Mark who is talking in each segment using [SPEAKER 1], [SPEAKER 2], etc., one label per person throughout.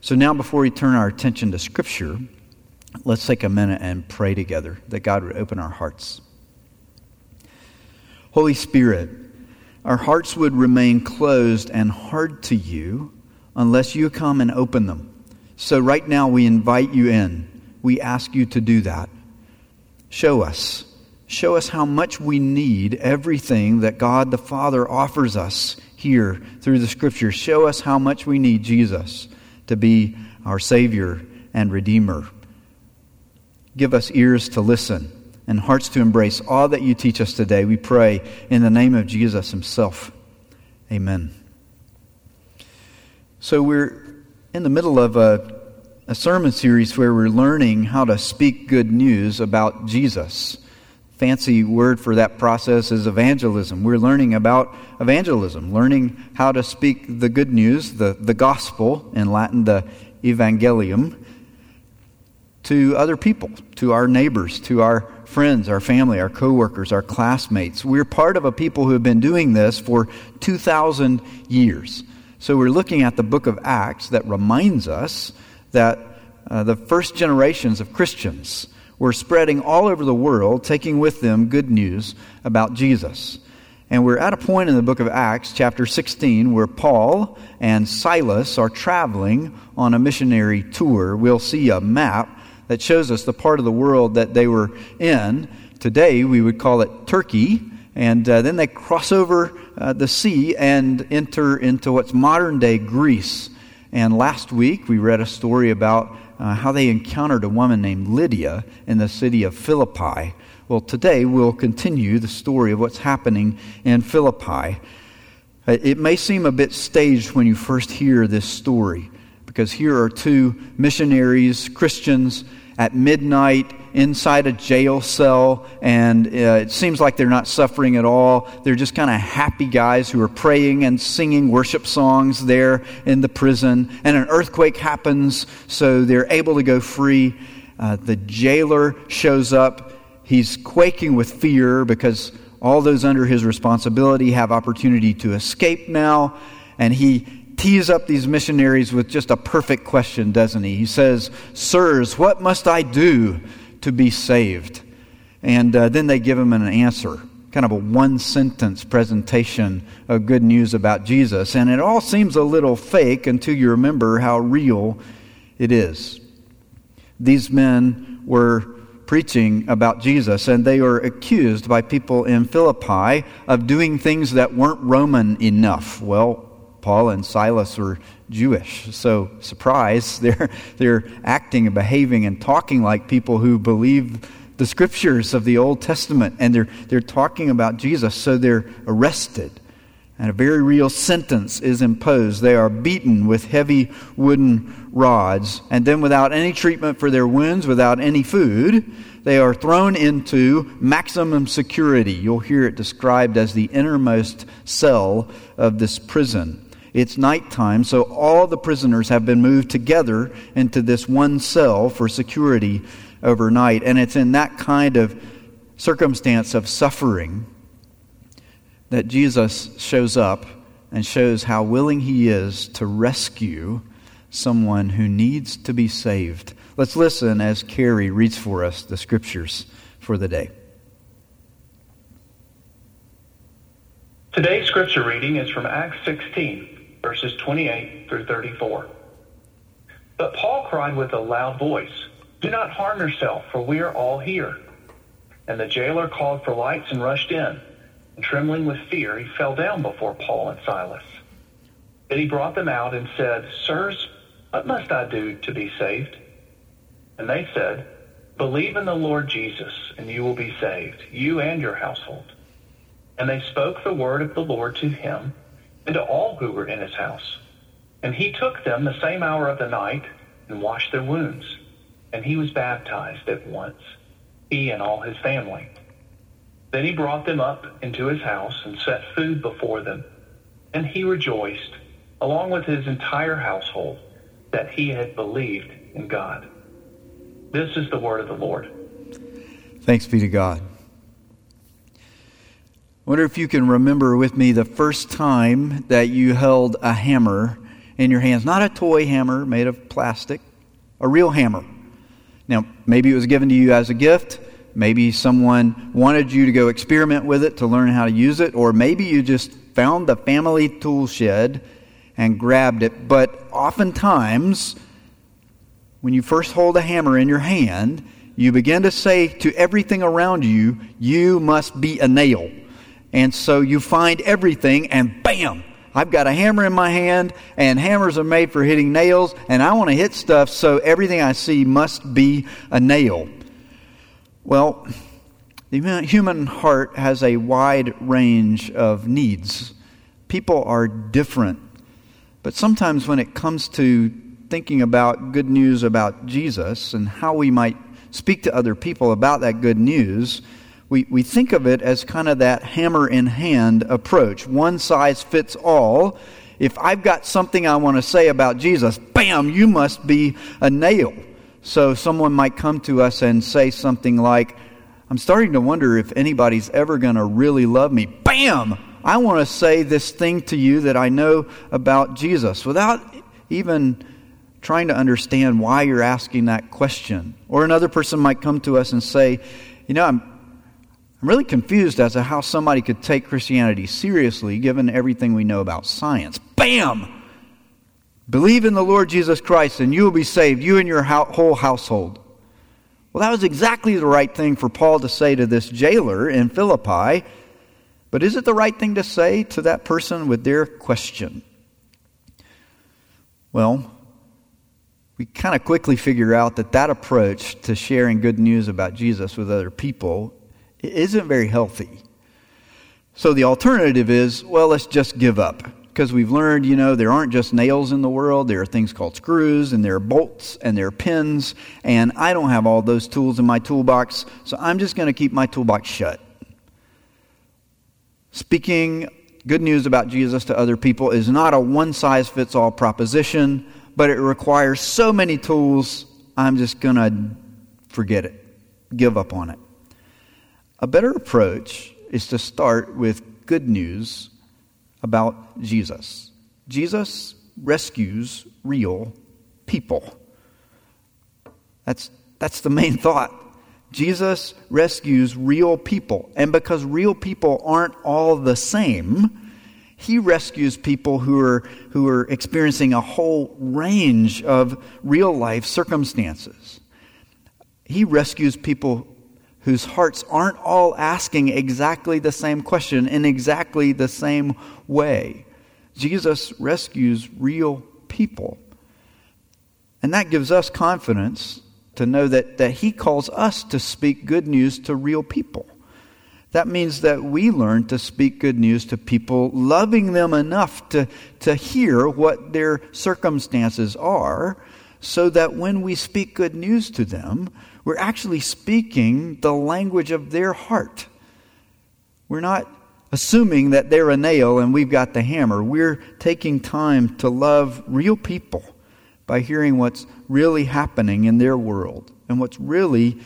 [SPEAKER 1] So now, before we turn our attention to Scripture, let's take a minute and pray together that God would open our hearts. Holy Spirit, our hearts would remain closed and hard to you unless you come and open them. So, right now, we invite you in. We ask you to do that. Show us. Show us how much we need everything that God the Father offers us here through the Scriptures. Show us how much we need Jesus to be our Savior and Redeemer. Give us ears to listen and hearts to embrace all that you teach us today. We pray in the name of Jesus Himself. Amen. So, we're in the middle of a, a sermon series where we're learning how to speak good news about Jesus. Fancy word for that process is evangelism. We're learning about evangelism, learning how to speak the good news, the, the gospel, in Latin, the evangelium, to other people, to our neighbors, to our friends, our family, our coworkers, our classmates. We're part of a people who have been doing this for 2,000 years. So we're looking at the book of Acts that reminds us that uh, the first generations of Christians were spreading all over the world, taking with them good news about Jesus. And we're at a point in the book of Acts, chapter 16, where Paul and Silas are traveling on a missionary tour. We'll see a map that shows us the part of the world that they were in. Today, we would call it Turkey. And uh, then they cross over uh, the sea and enter into what's modern day Greece. And last week we read a story about uh, how they encountered a woman named Lydia in the city of Philippi. Well, today we'll continue the story of what's happening in Philippi. Uh, it may seem a bit staged when you first hear this story, because here are two missionaries, Christians, at midnight inside a jail cell, and uh, it seems like they're not suffering at all. They're just kind of happy guys who are praying and singing worship songs there in the prison. And an earthquake happens, so they're able to go free. Uh, the jailer shows up. He's quaking with fear because all those under his responsibility have opportunity to escape now. And he tees up these missionaries with just a perfect question, doesn't he? He says, Sirs, what must I do to be saved? And uh, then they give him an answer, kind of a one sentence presentation of good news about Jesus. And it all seems a little fake until you remember how real it is. These men were preaching about Jesus, and they were accused by people in Philippi of doing things that weren't Roman enough. Well, Paul and Silas were Jewish. So, surprise, they're, they're acting and behaving and talking like people who believe the scriptures of the Old Testament, and they're, they're talking about Jesus. So, they're arrested, and a very real sentence is imposed. They are beaten with heavy wooden rods, and then, without any treatment for their wounds, without any food, they are thrown into maximum security. You'll hear it described as the innermost cell of this prison. It's nighttime, so all the prisoners have been moved together into this one cell for security overnight. And it's in that kind of circumstance of suffering that Jesus shows up and shows how willing he is to rescue someone who needs to be saved. Let's listen as Carrie reads for us the scriptures for the day.
[SPEAKER 2] Today's scripture reading is from Acts 16 verses 28 through 34. But Paul cried with a loud voice, Do not harm yourself, for we are all here. And the jailer called for lights and rushed in. And trembling with fear, he fell down before Paul and Silas. Then he brought them out and said, Sirs, what must I do to be saved? And they said, Believe in the Lord Jesus, and you will be saved, you and your household. And they spoke the word of the Lord to him and to all who were in his house. And he took them the same hour of the night and washed their wounds. And he was baptized at once, he and all his family. Then he brought them up into his house and set food before them. And he rejoiced, along with his entire household, that he had believed in God. This is the word of the Lord.
[SPEAKER 1] Thanks be to God. Wonder if you can remember with me the first time that you held a hammer in your hands, not a toy hammer made of plastic, a real hammer. Now, maybe it was given to you as a gift. Maybe someone wanted you to go experiment with it to learn how to use it, or maybe you just found the family tool shed and grabbed it. But oftentimes, when you first hold a hammer in your hand, you begin to say to everything around you, You must be a nail. And so you find everything, and bam, I've got a hammer in my hand, and hammers are made for hitting nails, and I want to hit stuff, so everything I see must be a nail. Well, the human heart has a wide range of needs. People are different. But sometimes when it comes to thinking about good news about Jesus and how we might speak to other people about that good news, we, we think of it as kind of that hammer in hand approach. One size fits all. If I've got something I want to say about Jesus, bam, you must be a nail. So someone might come to us and say something like, I'm starting to wonder if anybody's ever going to really love me. Bam! I want to say this thing to you that I know about Jesus without even trying to understand why you're asking that question. Or another person might come to us and say, You know, I'm, I'm really confused as to how somebody could take Christianity seriously given everything we know about science. Bam! Believe in the Lord Jesus Christ and you will be saved, you and your whole household. Well, that was exactly the right thing for Paul to say to this jailer in Philippi. But is it the right thing to say to that person with their question? Well, we kind of quickly figure out that that approach to sharing good news about Jesus with other people isn't very healthy. So the alternative is, well, let's just give up. Because we've learned, you know, there aren't just nails in the world. There are things called screws, and there are bolts, and there are pins. And I don't have all those tools in my toolbox, so I'm just going to keep my toolbox shut. Speaking good news about Jesus to other people is not a one size fits all proposition but it requires so many tools, I'm just going to forget it, give up on it. A better approach is to start with good news about Jesus. Jesus rescues real people. That's, that's the main thought. Jesus rescues real people. And because real people aren't all the same, he rescues people who are, who are experiencing a whole range of real life circumstances. He rescues people whose hearts aren't all asking exactly the same question in exactly the same way. Jesus rescues real people. And that gives us confidence to know that, that He calls us to speak good news to real people. That means that we learn to speak good news to people, loving them enough to, to hear what their circumstances are, so that when we speak good news to them, we're actually speaking the language of their heart. We're not assuming that they're a nail and we've got the hammer. We're taking time to love real people by hearing what's really happening in their world and what's really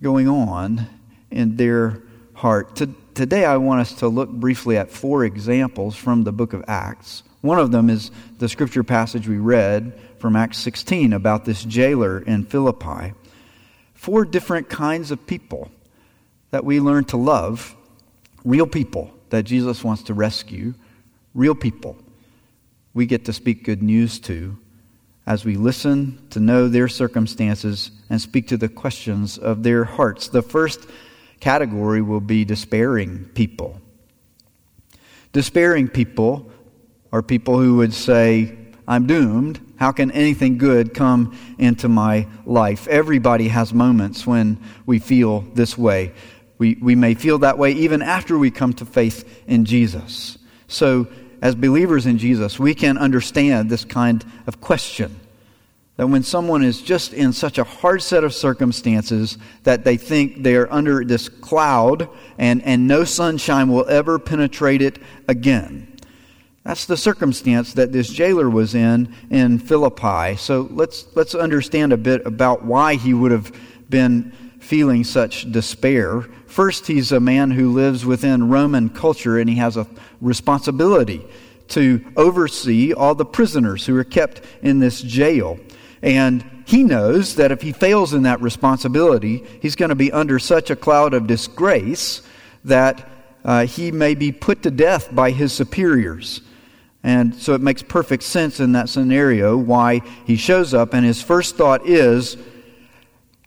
[SPEAKER 1] going on in their heart. To, today, I want us to look briefly at four examples from the book of Acts. One of them is the scripture passage we read from Acts 16 about this jailer in Philippi. Four different kinds of people that we learn to love, real people that Jesus wants to rescue, real people we get to speak good news to as we listen to know their circumstances and speak to the questions of their hearts. The first category will be despairing people. Despairing people are people who would say, I'm doomed. How can anything good come into my life? Everybody has moments when we feel this way. We, we may feel that way even after we come to faith in Jesus. So, as believers in Jesus, we can understand this kind of question that when someone is just in such a hard set of circumstances that they think they're under this cloud and, and no sunshine will ever penetrate it again. That's the circumstance that this jailer was in in Philippi. So let's, let's understand a bit about why he would have been feeling such despair. First, he's a man who lives within Roman culture and he has a responsibility to oversee all the prisoners who are kept in this jail. And he knows that if he fails in that responsibility, he's going to be under such a cloud of disgrace that uh, he may be put to death by his superiors. And so it makes perfect sense in that scenario why he shows up, and his first thought is,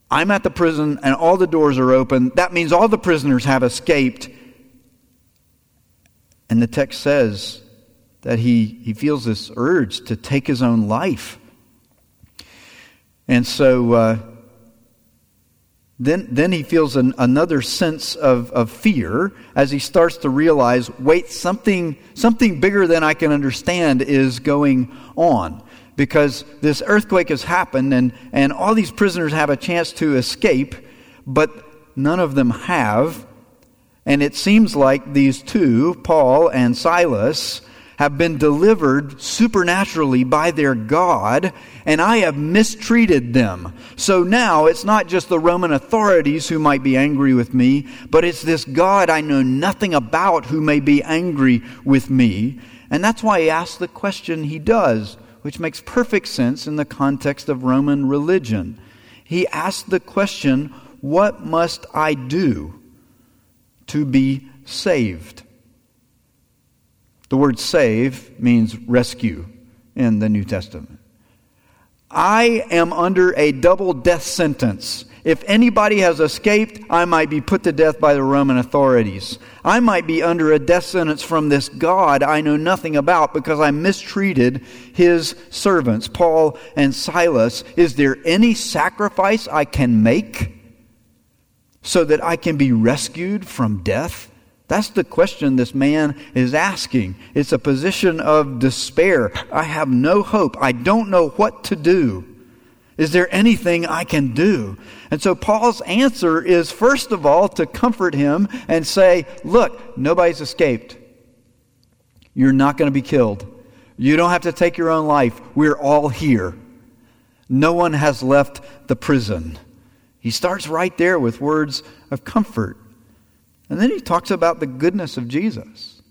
[SPEAKER 1] I'm at the prison and all the doors are open. That means all the prisoners have escaped. And the text says that he, he feels this urge to take his own life. And so uh, then, then he feels an, another sense of, of fear as he starts to realize wait, something, something bigger than I can understand is going on. Because this earthquake has happened, and, and all these prisoners have a chance to escape, but none of them have. And it seems like these two, Paul and Silas, have been delivered supernaturally by their God, and I have mistreated them. So now it's not just the Roman authorities who might be angry with me, but it's this God I know nothing about who may be angry with me. And that's why he asks the question he does, which makes perfect sense in the context of Roman religion. He asks the question, What must I do to be saved? The word save means rescue in the New Testament. I am under a double death sentence. If anybody has escaped, I might be put to death by the Roman authorities. I might be under a death sentence from this God I know nothing about because I mistreated his servants, Paul and Silas. Is there any sacrifice I can make so that I can be rescued from death? That's the question this man is asking. It's a position of despair. I have no hope. I don't know what to do. Is there anything I can do? And so Paul's answer is first of all to comfort him and say, Look, nobody's escaped. You're not going to be killed. You don't have to take your own life. We're all here. No one has left the prison. He starts right there with words of comfort. And then he talks about the goodness of Jesus.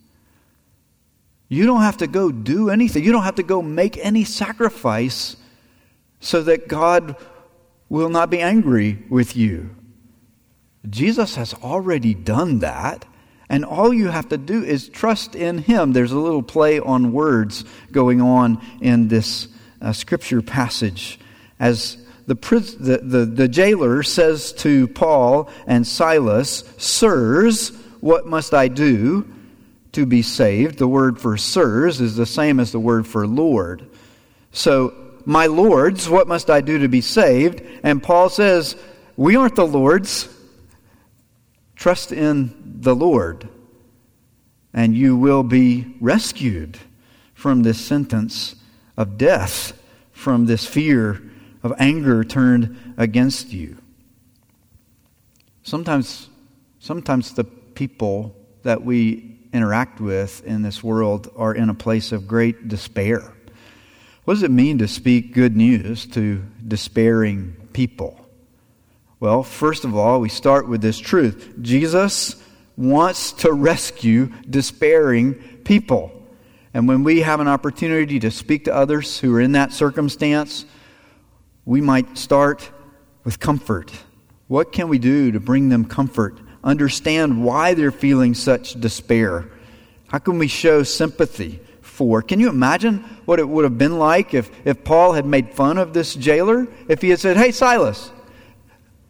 [SPEAKER 1] You don't have to go do anything, you don't have to go make any sacrifice so that God will not be angry with you. Jesus has already done that. And all you have to do is trust in Him. There's a little play on words going on in this uh, scripture passage as the, the, the, the jailer says to Paul and Silas, Sirs, what must I do to be saved? The word for sirs is the same as the word for Lord. So, my lords, what must I do to be saved? And Paul says, We aren't the lords. Trust in the Lord, and you will be rescued from this sentence of death, from this fear of anger turned against you. Sometimes, sometimes the people that we interact with in this world are in a place of great despair. What does it mean to speak good news to despairing people? Well, first of all, we start with this truth Jesus wants to rescue despairing people. And when we have an opportunity to speak to others who are in that circumstance, we might start with comfort. What can we do to bring them comfort? Understand why they're feeling such despair. How can we show sympathy for? Can you imagine what it would have been like if, if Paul had made fun of this jailer? If he had said, Hey, Silas,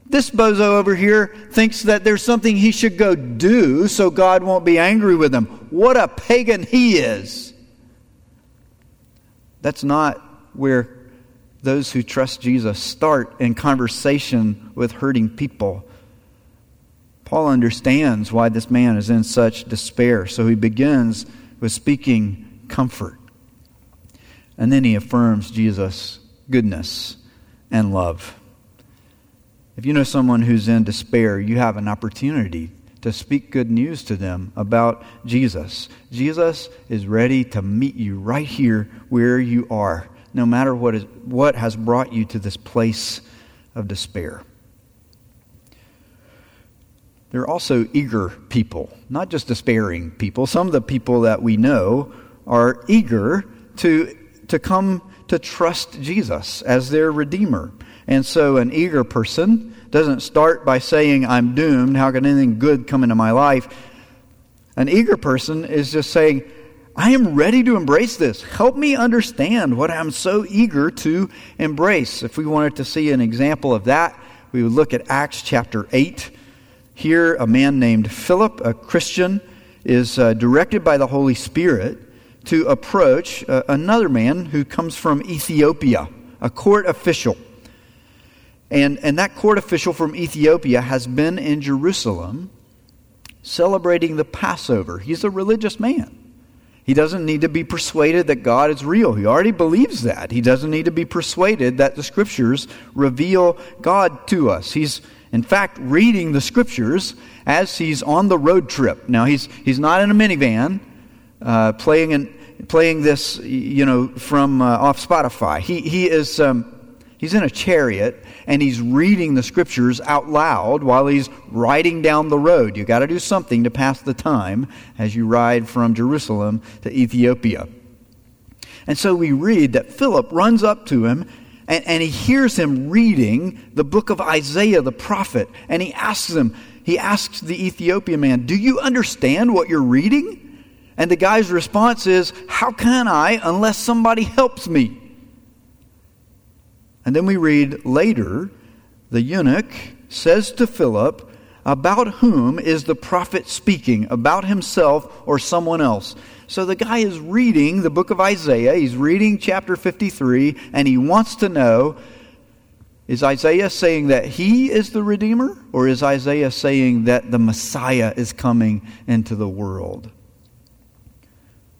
[SPEAKER 1] this bozo over here thinks that there's something he should go do so God won't be angry with him. What a pagan he is. That's not where those who trust Jesus start in conversation with hurting people. Paul understands why this man is in such despair, so he begins with speaking comfort. And then he affirms Jesus' goodness and love. If you know someone who's in despair, you have an opportunity to speak good news to them about Jesus. Jesus is ready to meet you right here where you are no matter what, is, what has brought you to this place of despair. There are also eager people, not just despairing people. Some of the people that we know are eager to, to come to trust Jesus as their Redeemer. And so an eager person doesn't start by saying, I'm doomed. How can anything good come into my life? An eager person is just saying, I am ready to embrace this. Help me understand what I'm so eager to embrace. If we wanted to see an example of that, we would look at Acts chapter 8. Here, a man named Philip, a Christian, is uh, directed by the Holy Spirit to approach uh, another man who comes from Ethiopia, a court official. And, and that court official from Ethiopia has been in Jerusalem celebrating the Passover. He's a religious man. He doesn't need to be persuaded that God is real. He already believes that. He doesn't need to be persuaded that the scriptures reveal God to us. He's, in fact, reading the scriptures as he's on the road trip. Now, he's, he's not in a minivan uh, playing, an, playing this, you know, from uh, off Spotify. He, he is. Um, He's in a chariot and he's reading the scriptures out loud while he's riding down the road. You've got to do something to pass the time as you ride from Jerusalem to Ethiopia. And so we read that Philip runs up to him and, and he hears him reading the book of Isaiah the prophet. And he asks him, he asks the Ethiopian man, Do you understand what you're reading? And the guy's response is, How can I unless somebody helps me? And then we read later, the eunuch says to Philip, About whom is the prophet speaking? About himself or someone else? So the guy is reading the book of Isaiah. He's reading chapter 53, and he wants to know is Isaiah saying that he is the Redeemer, or is Isaiah saying that the Messiah is coming into the world?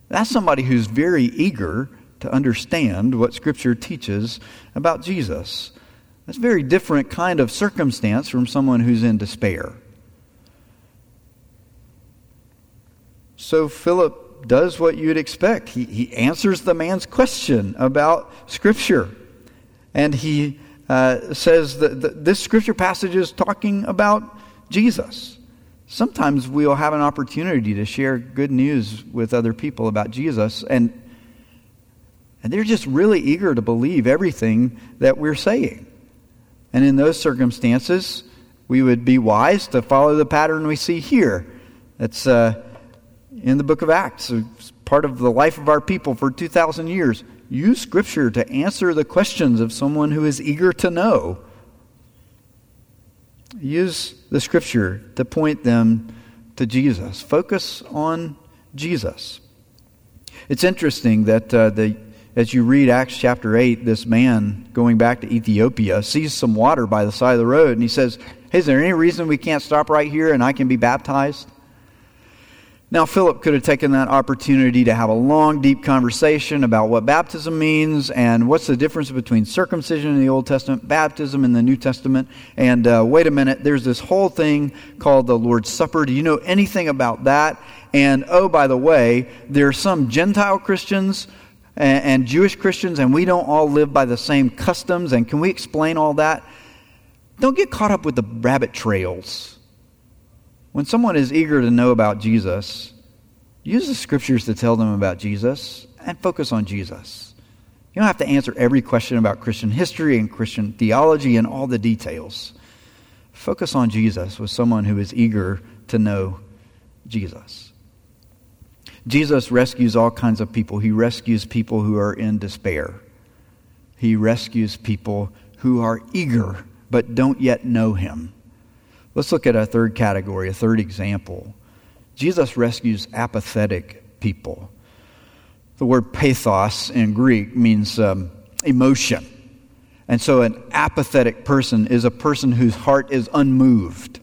[SPEAKER 1] That's somebody who's very eager to understand what Scripture teaches about Jesus. That's a very different kind of circumstance from someone who's in despair. So Philip does what you'd expect. He, he answers the man's question about Scripture. And he uh, says that this Scripture passage is talking about Jesus. Sometimes we'll have an opportunity to share good news with other people about Jesus, and and they're just really eager to believe everything that we're saying. And in those circumstances, we would be wise to follow the pattern we see here. That's uh, in the book of Acts, it's part of the life of our people for 2,000 years. Use Scripture to answer the questions of someone who is eager to know. Use the Scripture to point them to Jesus. Focus on Jesus. It's interesting that uh, the as you read Acts chapter 8, this man going back to Ethiopia sees some water by the side of the road and he says, hey, Is there any reason we can't stop right here and I can be baptized? Now, Philip could have taken that opportunity to have a long, deep conversation about what baptism means and what's the difference between circumcision in the Old Testament, baptism in the New Testament. And uh, wait a minute, there's this whole thing called the Lord's Supper. Do you know anything about that? And oh, by the way, there are some Gentile Christians and, and Jewish Christians, and we don't all live by the same customs. And can we explain all that? Don't get caught up with the rabbit trails. When someone is eager to know about Jesus, use the scriptures to tell them about Jesus and focus on Jesus. You don't have to answer every question about Christian history and Christian theology and all the details. Focus on Jesus with someone who is eager to know Jesus. Jesus rescues all kinds of people. He rescues people who are in despair. He rescues people who are eager but don't yet know him. Let's look at a third category, a third example. Jesus rescues apathetic people. The word pathos in Greek means um, emotion. And so an apathetic person is a person whose heart is unmoved.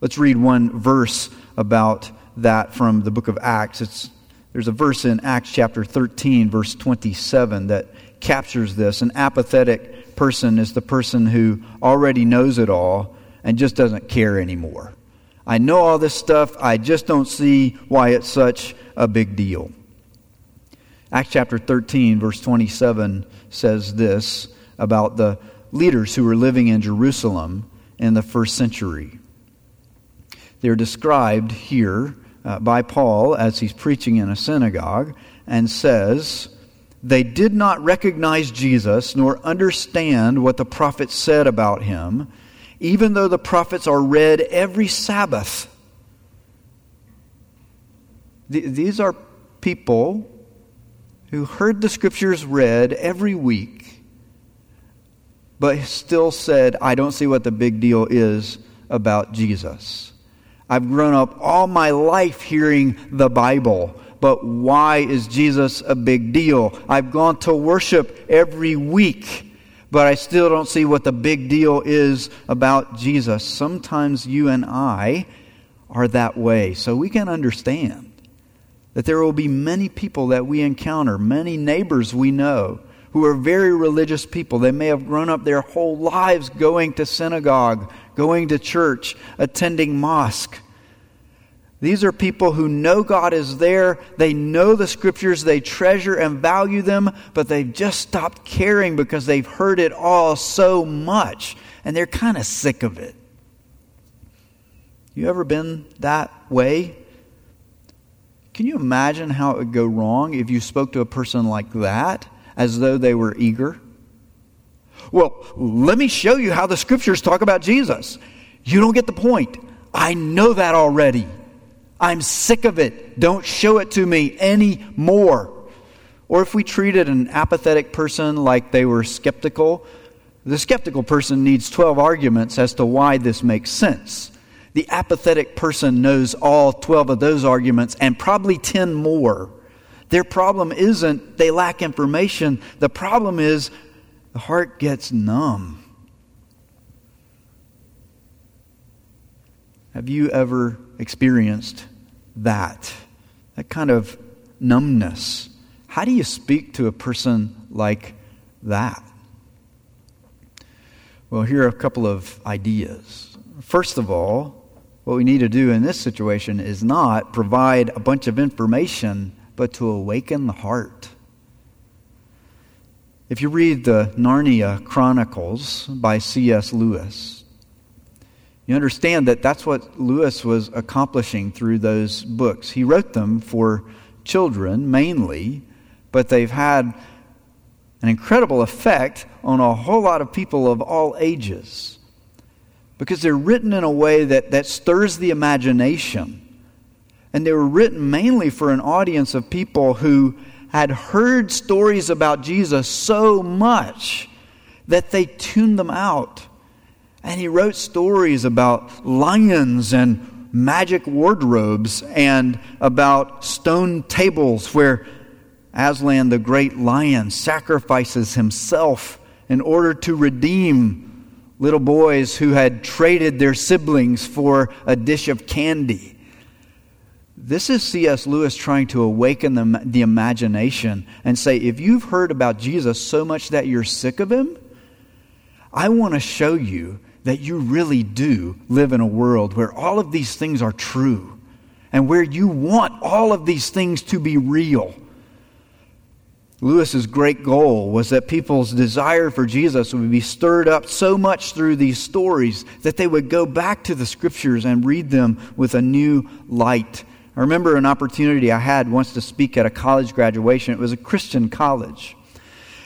[SPEAKER 1] Let's read one verse about that from the book of Acts. It's, there's a verse in Acts chapter 13, verse 27, that captures this. An apathetic person is the person who already knows it all and just doesn't care anymore. I know all this stuff, I just don't see why it's such a big deal. Acts chapter 13, verse 27 says this about the leaders who were living in Jerusalem in the first century. They're described here uh, by Paul as he's preaching in a synagogue and says, They did not recognize Jesus nor understand what the prophets said about him, even though the prophets are read every Sabbath. These are people who heard the scriptures read every week, but still said, I don't see what the big deal is about Jesus. I've grown up all my life hearing the Bible, but why is Jesus a big deal? I've gone to worship every week, but I still don't see what the big deal is about Jesus. Sometimes you and I are that way, so we can understand that there will be many people that we encounter, many neighbors we know who are very religious people. They may have grown up their whole lives going to synagogue, going to church, attending mosque. These are people who know God is there. They know the scriptures. They treasure and value them, but they've just stopped caring because they've heard it all so much and they're kind of sick of it. You ever been that way? Can you imagine how it would go wrong if you spoke to a person like that as though they were eager? Well, let me show you how the scriptures talk about Jesus. You don't get the point. I know that already. I'm sick of it. Don't show it to me anymore. Or if we treated an apathetic person like they were skeptical, the skeptical person needs 12 arguments as to why this makes sense. The apathetic person knows all 12 of those arguments and probably 10 more. Their problem isn't they lack information, the problem is the heart gets numb. Have you ever experienced that? That kind of numbness. How do you speak to a person like that? Well, here are a couple of ideas. First of all, what we need to do in this situation is not provide a bunch of information, but to awaken the heart. If you read the Narnia Chronicles by C.S. Lewis, you understand that that's what Lewis was accomplishing through those books. He wrote them for children mainly, but they've had an incredible effect on a whole lot of people of all ages because they're written in a way that, that stirs the imagination. And they were written mainly for an audience of people who had heard stories about Jesus so much that they tuned them out. And he wrote stories about lions and magic wardrobes and about stone tables where Aslan, the great lion, sacrifices himself in order to redeem little boys who had traded their siblings for a dish of candy. This is C.S. Lewis trying to awaken the, the imagination and say, if you've heard about Jesus so much that you're sick of him, I want to show you that you really do live in a world where all of these things are true and where you want all of these things to be real. Lewis's great goal was that people's desire for Jesus would be stirred up so much through these stories that they would go back to the scriptures and read them with a new light. I remember an opportunity I had once to speak at a college graduation. It was a Christian college.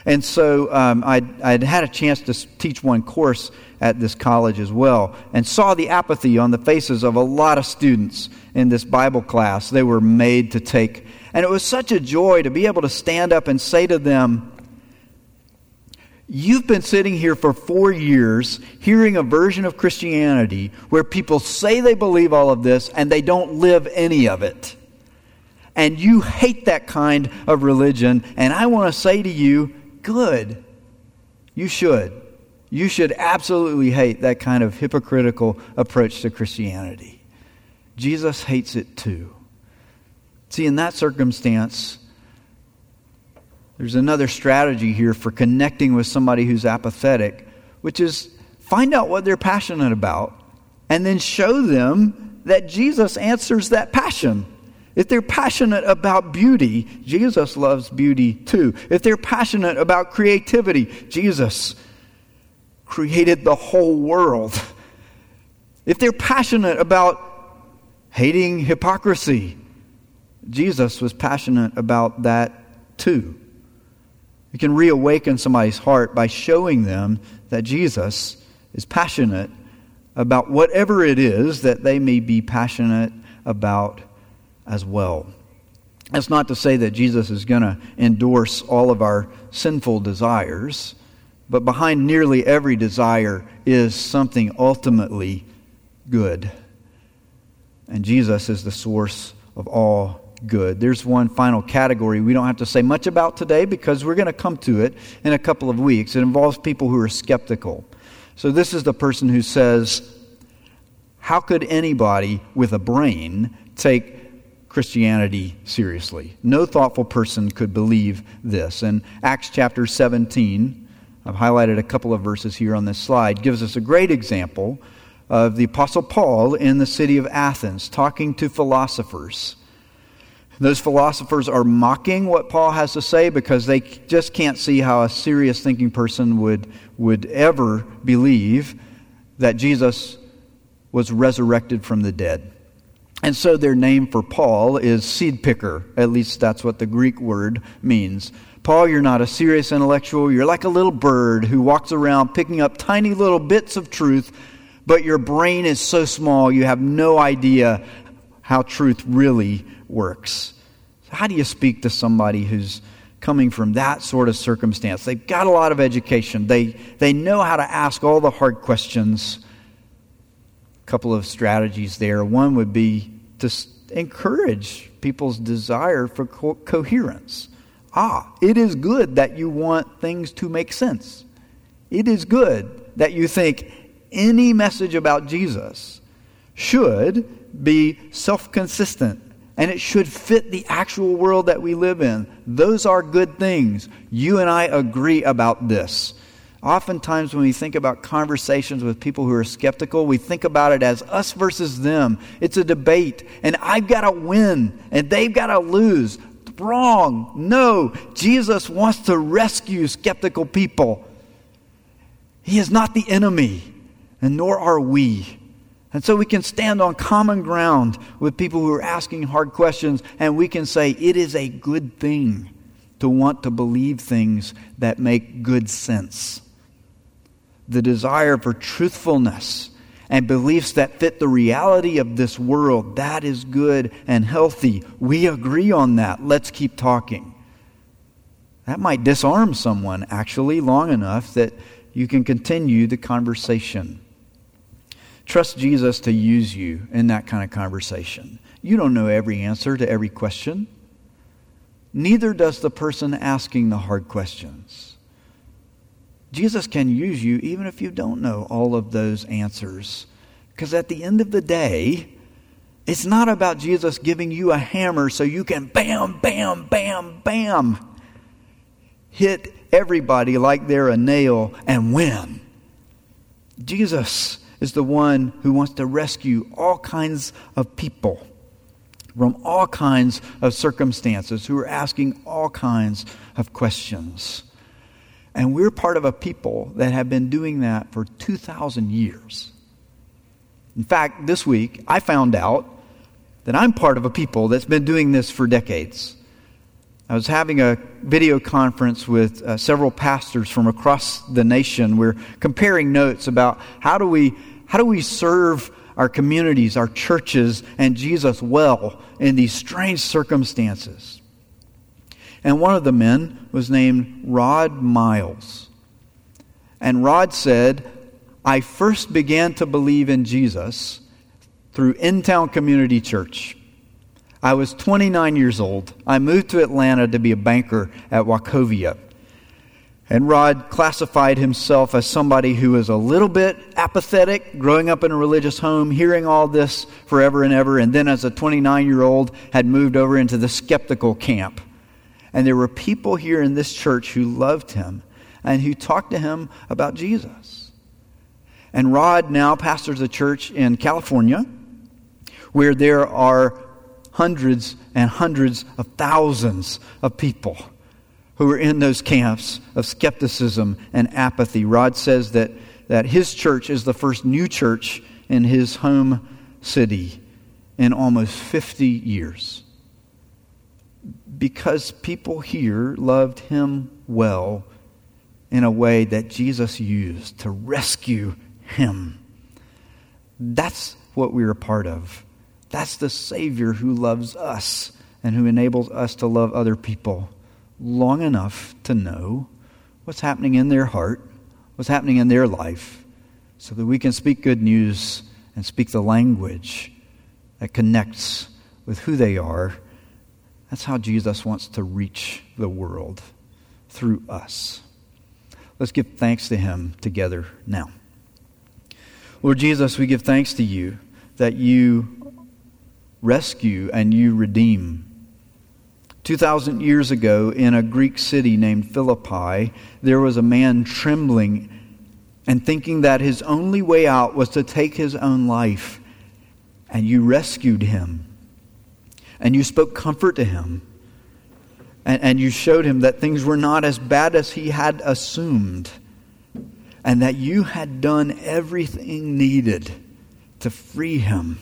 [SPEAKER 1] And so um, I'd, I'd had a chance to teach one course at this college as well and saw the apathy on the faces of a lot of students in this Bible class. They were made to take and it was such a joy to be able to stand up and say to them, You've been sitting here for four years hearing a version of Christianity where people say they believe all of this and they don't live any of it. And you hate that kind of religion. And I want to say to you, good. You should. You should absolutely hate that kind of hypocritical approach to Christianity. Jesus hates it too. See, in that circumstance, there's another strategy here for connecting with somebody who's apathetic, which is find out what they're passionate about and then show them that Jesus answers that passion. If they're passionate about beauty, Jesus loves beauty too. If they're passionate about creativity, Jesus created the whole world. If they're passionate about hating hypocrisy. Jesus was passionate about that too. You can reawaken somebody's heart by showing them that Jesus is passionate about whatever it is that they may be passionate about as well. That's not to say that Jesus is going to endorse all of our sinful desires, but behind nearly every desire is something ultimately good. And Jesus is the source of all good. There's one final category we don't have to say much about today because we're going to come to it in a couple of weeks. It involves people who are skeptical. So, this is the person who says, How could anybody with a brain take Christianity seriously? No thoughtful person could believe this. And Acts chapter 17, I've highlighted a couple of verses here on this slide, gives us a great example of the Apostle Paul in the city of Athens talking to philosophers. Those philosophers are mocking what Paul has to say because they just can't see how a serious thinking person would, would ever believe that Jesus was resurrected from the dead. And so their name for Paul is seed picker. At least that's what the Greek word means. Paul, you're not a serious intellectual. You're like a little bird who walks around picking up tiny little bits of truth, but your brain is so small you have no idea how truth really works. How do you speak to somebody who's coming from that sort of circumstance? They've got a lot of education, they, they know how to ask all the hard questions. A couple of strategies there. One would be to encourage people's desire for co- coherence. Ah, it is good that you want things to make sense. It is good that you think any message about Jesus should be self consistent and it should fit the actual world that we live in. Those are good things. You and I agree about this. Oftentimes, when we think about conversations with people who are skeptical, we think about it as us versus them. It's a debate, and I've got to win, and they've got to lose. Wrong. No. Jesus wants to rescue skeptical people. He is not the enemy, and nor are we. And so we can stand on common ground with people who are asking hard questions, and we can say it is a good thing to want to believe things that make good sense. The desire for truthfulness and beliefs that fit the reality of this world, that is good and healthy. We agree on that. Let's keep talking. That might disarm someone, actually, long enough that you can continue the conversation. Trust Jesus to use you in that kind of conversation. You don't know every answer to every question. Neither does the person asking the hard questions. Jesus can use you even if you don't know all of those answers. Because at the end of the day, it's not about Jesus giving you a hammer so you can bam, bam, bam, bam hit everybody like they're a nail and win. Jesus is the one who wants to rescue all kinds of people from all kinds of circumstances, who are asking all kinds of questions. And we're part of a people that have been doing that for 2,000 years. In fact, this week I found out that I'm part of a people that's been doing this for decades. I was having a video conference with uh, several pastors from across the nation. We're comparing notes about how do we how do we serve our communities, our churches, and Jesus well in these strange circumstances? And one of the men was named Rod Miles. And Rod said, I first began to believe in Jesus through Intown Community Church. I was 29 years old. I moved to Atlanta to be a banker at Wachovia. And Rod classified himself as somebody who was a little bit apathetic, growing up in a religious home, hearing all this forever and ever, and then as a 29 year old had moved over into the skeptical camp. And there were people here in this church who loved him and who talked to him about Jesus. And Rod now pastors a church in California where there are hundreds and hundreds of thousands of people who are in those camps of skepticism and apathy. Rod says that, that his church is the first new church in his home city in almost 50 years because people here loved him well in a way that Jesus used to rescue him. That's what we're a part of. That's the Savior who loves us and who enables us to love other people long enough to know what's happening in their heart, what's happening in their life, so that we can speak good news and speak the language that connects with who they are. That's how Jesus wants to reach the world through us. Let's give thanks to Him together now. Lord Jesus, we give thanks to you that you rescue and you redeem. 2,000 years ago, in a Greek city named Philippi, there was a man trembling and thinking that his only way out was to take his own life. And you rescued him. And you spoke comfort to him. And, and you showed him that things were not as bad as he had assumed and that you had done everything needed to free him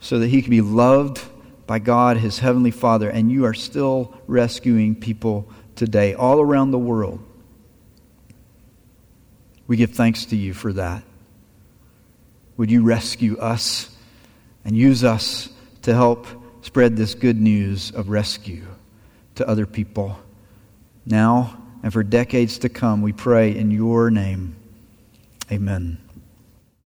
[SPEAKER 1] so that he could be loved by God, his heavenly Father, and you are still rescuing people today all around the world. We give thanks to you for that. Would you rescue us and use us to help spread this good news of rescue to other people now and for decades to come. We pray in your name. Amen.